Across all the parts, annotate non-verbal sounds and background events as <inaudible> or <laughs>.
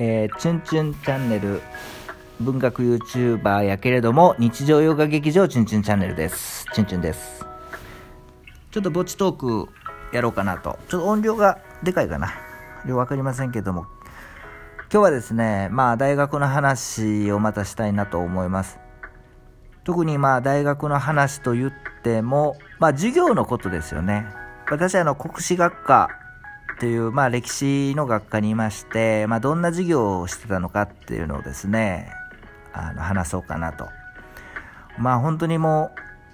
えー、チュンチュンチャンネル、文学 YouTuber やけれども、日常洋画劇場チュンチュンチャンネルです。チュンチュンです。ちょっと墓地トークやろうかなと。ちょっと音量がでかいかな。量わかりませんけども、今日はですね、まあ大学の話をまたしたいなと思います。特にまあ大学の話と言っても、まあ授業のことですよね。私はあの国史学科という、まあ、歴史の学科にいまして、まあ、どんな授業をしてたのかっていうのをですねあの話そうかなと。まあ本当にも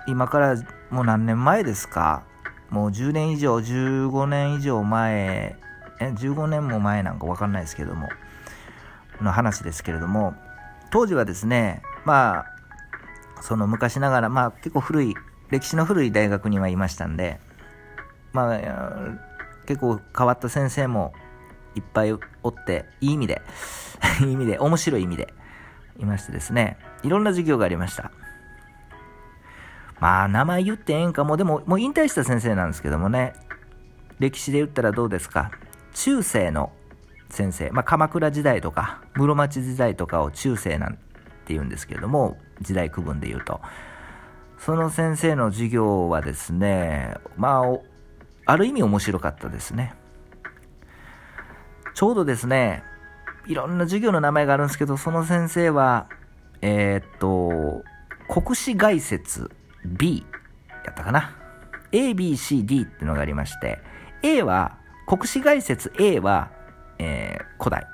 う今からもう何年前ですか？もう10年以上15年以上前え15年も前なんか分かんないですけどもの話ですけれども当時はですねまあその昔ながらまあ結構古い歴史の古い大学にはいましたんでまあ結構変わった先生もいっぱいおって、いい意味で、<laughs> いい意味で、面白い意味で、いましてですね、いろんな授業がありました。まあ、名前言ってええんかも、でも、もう引退した先生なんですけどもね、歴史で言ったらどうですか？中世の先生、まあ、鎌倉時代とか、室町時代とかを中世なんて言うんですけれども、時代区分で言うと。その先生の授業はですね、まあ、ある意味面白かったですね。ちょうどですね、いろんな授業の名前があるんですけど、その先生は、えー、っと、国史概説 B やったかな。A, B, C, D ってのがありまして、A は、国史概説 A は、えー、古代。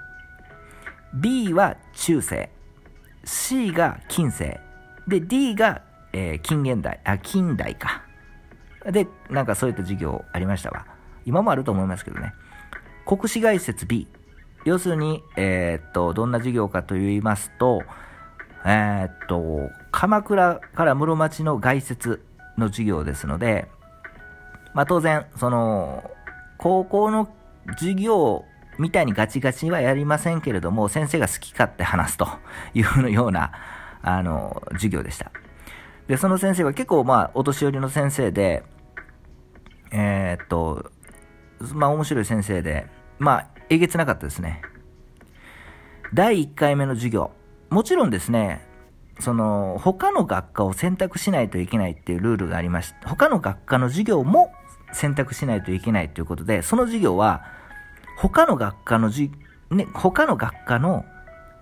B は中世。C が近世。で、D が、えー、近現代。あ、近代か。で、なんかそういった授業ありましたわ。今もあると思いますけどね。国史概説 B。要するに、えー、っと、どんな授業かと言いますと、えー、っと、鎌倉から室町の概説の授業ですので、まあ当然、その、高校の授業みたいにガチガチはやりませんけれども、先生が好き勝手話すと <laughs> いうような、あの、授業でした。で、その先生は結構まあ、お年寄りの先生で、えー、っと、まあ面白い先生で、まあ、えげつなかったですね。第1回目の授業。もちろんですね、その、他の学科を選択しないといけないっていうルールがありまして、他の学科の授業も選択しないといけないということで、その授業は、他の学科のじ、ね、他の学科の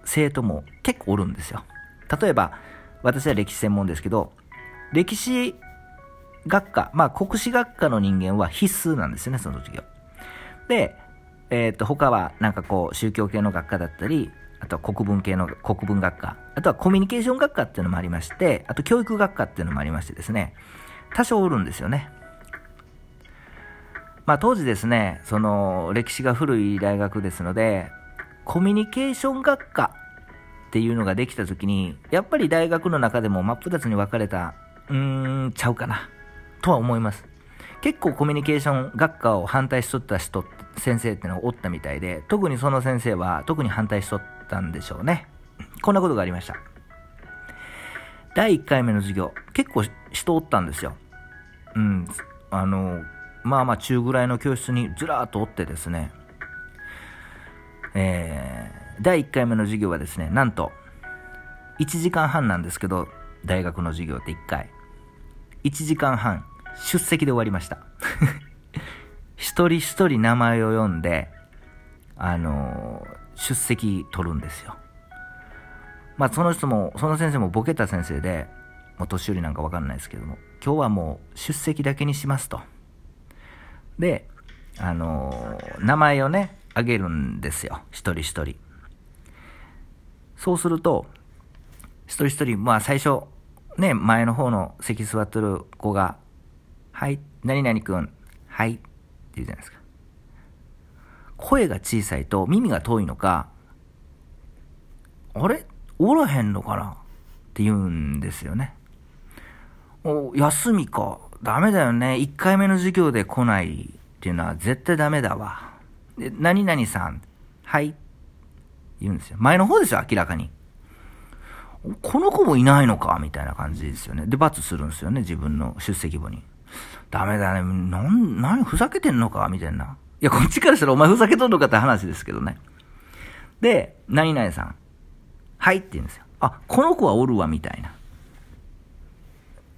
生徒も結構おるんですよ。例えば、私は歴史専門ですけど、歴史学科、まあ国史学科の人間は必須なんですよね、その授業。で、えっ、ー、と、他はなんかこう宗教系の学科だったり、あとは国文系の国文学科、あとはコミュニケーション学科っていうのもありまして、あと教育学科っていうのもありましてですね、多少おるんですよね。まあ当時ですね、その歴史が古い大学ですので、コミュニケーション学科っていうのができた時に、やっぱり大学の中でも真っ二つに分かれた、うーん、ちゃうかな、とは思います。結構コミュニケーション学科を反対しとった人、先生ってのがおったみたいで、特にその先生は特に反対しとったんでしょうね。こんなことがありました。第1回目の授業、結構人おったんですよ。うん、あの、まあまあ中ぐらいの教室にずらーっとおってですね、えー、第1回目の授業はですね、なんと、1時間半なんですけど、大学の授業って1回。1時間半、出席で終わりました。<laughs> 一人一人名前を読んで、あのー、出席取るんですよ。まあ、その人も、その先生もボケた先生で、もう年寄りなんかわかんないですけども、今日はもう出席だけにしますと。で、あのー、名前をね、あげるんですよ。一人一人。そうすると、一人一人、まあ最初、ね、前の方の席座ってる子が、はい、何々くん、はいって言うじゃないですか。声が小さいと耳が遠いのか、あれ？おらへんのかな？って言うんですよね。お、休みか。ダメだよね。1回目の授業で来ないっていうのは絶対ダメだわ。で、何々さん、はい言うんですよ。前の方ですよ、明らかに。この子もいないのかみたいな感じですよね。で、罰するんですよね、自分の出席簿に。ダメだね。なん、何、ふざけてんのかみたいな。いや、こっちからしたらお前ふざけとんのかって話ですけどね。で、何々さん、はいって言うんですよ。あ、この子はおるわ、みたいな。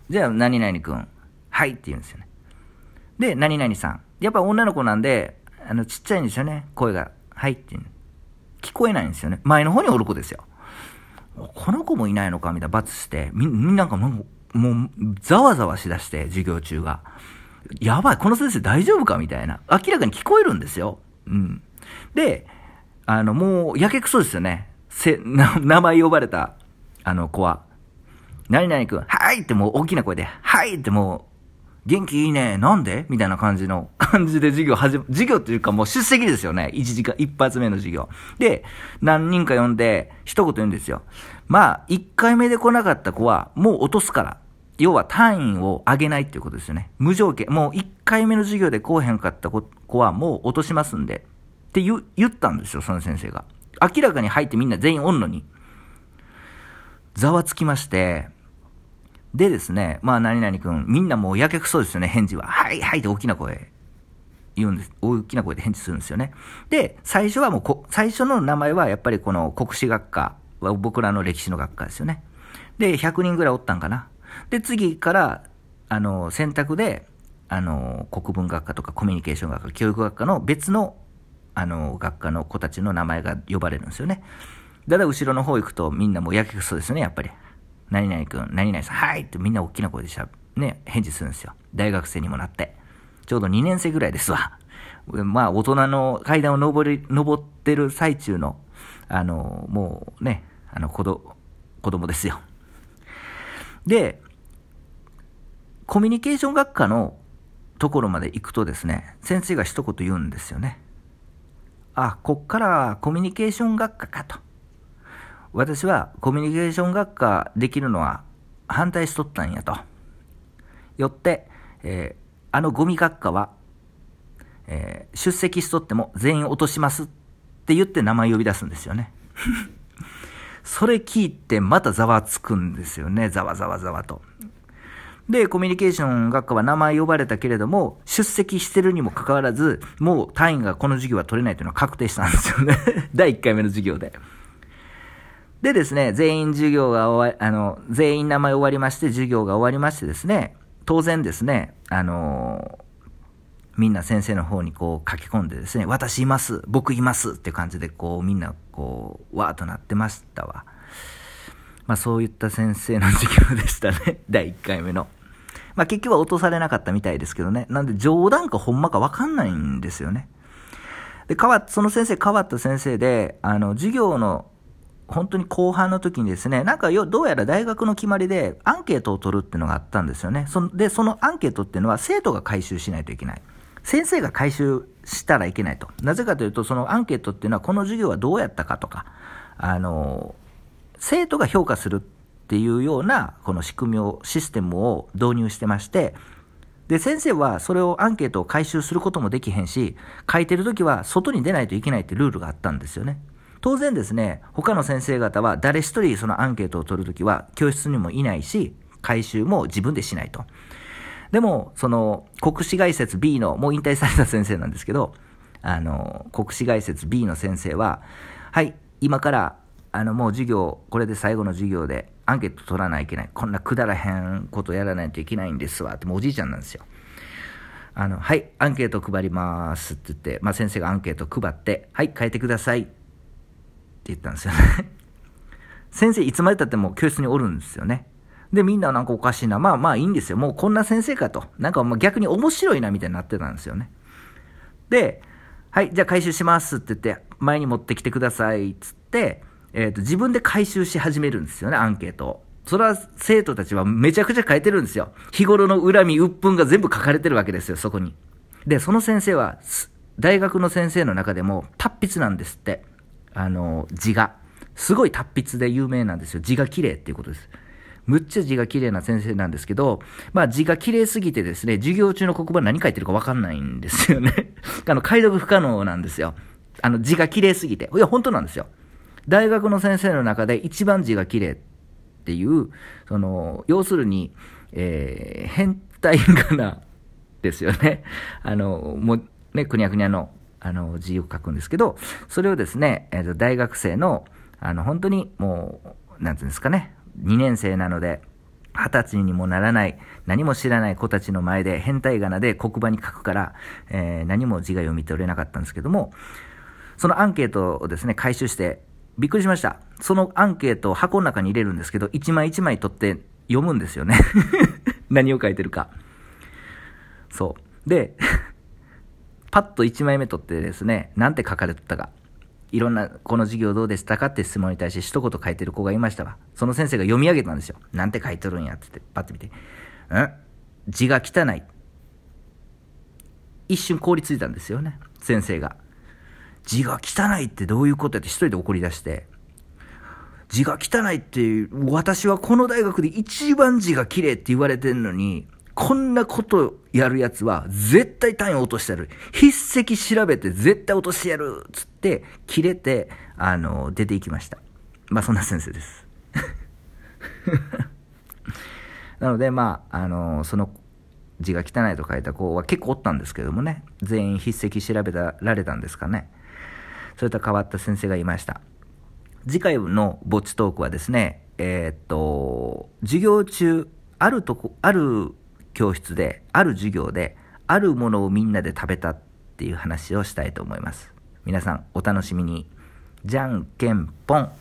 じゃあ、何々くん、はいって言うんですよね。で、何々さん。やっぱ女の子なんで、あの、ちっちゃいんですよね、声が。はいっていう。聞こえないんですよね。前の方におる子ですよ。この子もいないのかみたいな罰して、み、みんながもう、もう、ざわざわしだして、授業中が。やばい、この先生大丈夫かみたいな。明らかに聞こえるんですよ。うん。で、あの、もう、やけくそですよね。せ、な、<laughs> 名前呼ばれた、あの子は。何々くん、はいってもう大きな声で、はいってもう、元気いいね。なんで？みたいな感じの、<laughs> 感じで授業始め、授業っていうかもう出席ですよね。一時間、一発目の授業。で、何人か呼んで、一言言うんですよ。まあ、一回目で来なかった子は、もう落とすから。要は単位を上げないっていうことですよね。無条件。もう一回目の授業で来へんかった子はもう落としますんで。って言ったんですよ、その先生が。明らかに入ってみんな全員おんのに。ざわつきまして、でですね、まあ何々君、みんなもうやけくそですよね、返事は。はいはいって大きな声言うんです。大きな声で返事するんですよね。で、最初はもうこ、最初の名前はやっぱりこの国史学科は僕らの歴史の学科ですよね。で、100人ぐらいおったんかな。で、次から、あの、選択で、あの、国文学科とかコミュニケーション学科、教育学科の別の、あの、学科の子たちの名前が呼ばれるんですよね。ただ後ろの方行くとみんなもうやけくそですよね、やっぱり。何々君、何々さん、はいってみんな大きな声でしゃ、ね、返事するんですよ。大学生にもなって。ちょうど2年生ぐらいですわ。<laughs> まあ、大人の階段を登り、登ってる最中の、あの、もうね、あの、子供、子供ですよ。で、コミュニケーション学科のところまで行くとですね、先生が一言言うんですよね。あ、こっからコミュニケーション学科かと。私はコミュニケーション学科できるのは反対しとったんやと。よって、えー、あのゴミ学科は、えー、出席しとっても全員落としますって言って名前呼び出すんですよね。<laughs> それ聞いてまたざわつくんですよね。ざわざわざわと。で、コミュニケーション学科は名前呼ばれたけれども、出席してるにもかかわらず、もう単位がこの授業は取れないというのは確定したんですよね。<laughs> 第1回目の授業で。でですね、全員授業が終わり、あの、全員名前終わりまして、授業が終わりましてですね、当然ですね、あのみんな先生の方にこう書き込んでですね、私います、僕いますって感じでこうみんなこう、わーっとなってましたわ。まあそういった先生の授業でしたね、<laughs> 第1回目の。まあ結局は落とされなかったみたいですけどね。なんで冗談かほんまかわかんないんですよね。で、変わ、その先生変わった先生で、あの、授業の本当に後半の時にですね、なんかよ、どうやら大学の決まりでアンケートを取るっていうのがあったんですよね。そで、そのアンケートっていうのは生徒が回収しないといけない。先生が回収したらいけないと。なぜかというと、そのアンケートっていうのはこの授業はどうやったかとか、あの、生徒が評価するっていうような、この仕組みを、システムを導入してまして、で、先生はそれをアンケートを回収することもできへんし、書いてるときは外に出ないといけないってルールがあったんですよね。当然ですね、他の先生方は誰一人そのアンケートを取るときは教室にもいないし、回収も自分でしないと。でも、その、国史概説 B の、もう引退された先生なんですけど、あの、国史概説 B の先生は、はい、今から、あの、もう授業、これで最後の授業でアンケート取らないといけない。こんなくだらへんことやらないといけないんですわ。って、もうおじいちゃんなんですよ。あの、はい、アンケート配りますって言って、まあ先生がアンケート配って、はい、変えてください。言ったんですよね <laughs> 先生いつまでたっても教室におるんですよね。で、みんななんかおかしいな。まあまあいいんですよ。もうこんな先生かと。なんかもう逆に面白いなみたいになってたんですよね。で、はい、じゃあ回収しますって言って、前に持ってきてくださいっつって、えっ、ー、と、自分で回収し始めるんですよね、アンケートを。それは生徒たちはめちゃくちゃ書いてるんですよ。日頃の恨み、鬱憤が全部書かれてるわけですよ、そこに。で、その先生は、大学の先生の中でも達筆なんですって。あの、字が。すごい達筆で有名なんですよ。字が綺麗っていうことです。むっちゃ字が綺麗な先生なんですけど、まあ字が綺麗すぎてですね、授業中の黒板何書いてるかわかんないんですよね。<laughs> あの、解読不可能なんですよ。あの、字が綺麗すぎて。いや、本当なんですよ。大学の先生の中で一番字が綺麗っていう、その、要するに、えー、変態かな、ですよね。あの、もう、ね、くにゃくにゃのあの、字を書くんですけど、それをですね、えー、と大学生の、あの、本当にもう、なんていうんですかね、2年生なので、二十歳にもならない、何も知らない子たちの前で変態仮名で黒板に書くから、えー、何も字が読み取れなかったんですけども、そのアンケートをですね、回収して、びっくりしました。そのアンケートを箱の中に入れるんですけど、一枚一枚取って読むんですよね。<laughs> 何を書いてるか。そう。で、パッと1枚目取ってですね、なんて書かれてたか。いろんな、この授業どうでしたかって質問に対して一言書いてる子がいましたわ。その先生が読み上げたんですよ。なんて書いてるんやってって、パッて見て。ん？字が汚い。一瞬凍りついたんですよね。先生が。字が汚いってどういうことやって一人で怒り出して。字が汚いって、私はこの大学で一番字が綺麗って言われてんのに、こんなことやるやつは絶対単位落としてやる。筆跡調べて絶対落としてやるつって、切れて、あの、出ていきました。まあそんな先生です。<laughs> なので、まあ、あの、その字が汚いと書いた子は結構おったんですけどもね、全員筆跡調べられたんですかね。そういった変わった先生がいました。次回の墓地トークはですね、えー、っと、授業中、あるとこ、ある教室で、ある授業で、あるものをみんなで食べたっていう話をしたいと思います。皆さんお楽しみに。じゃんけんぽん。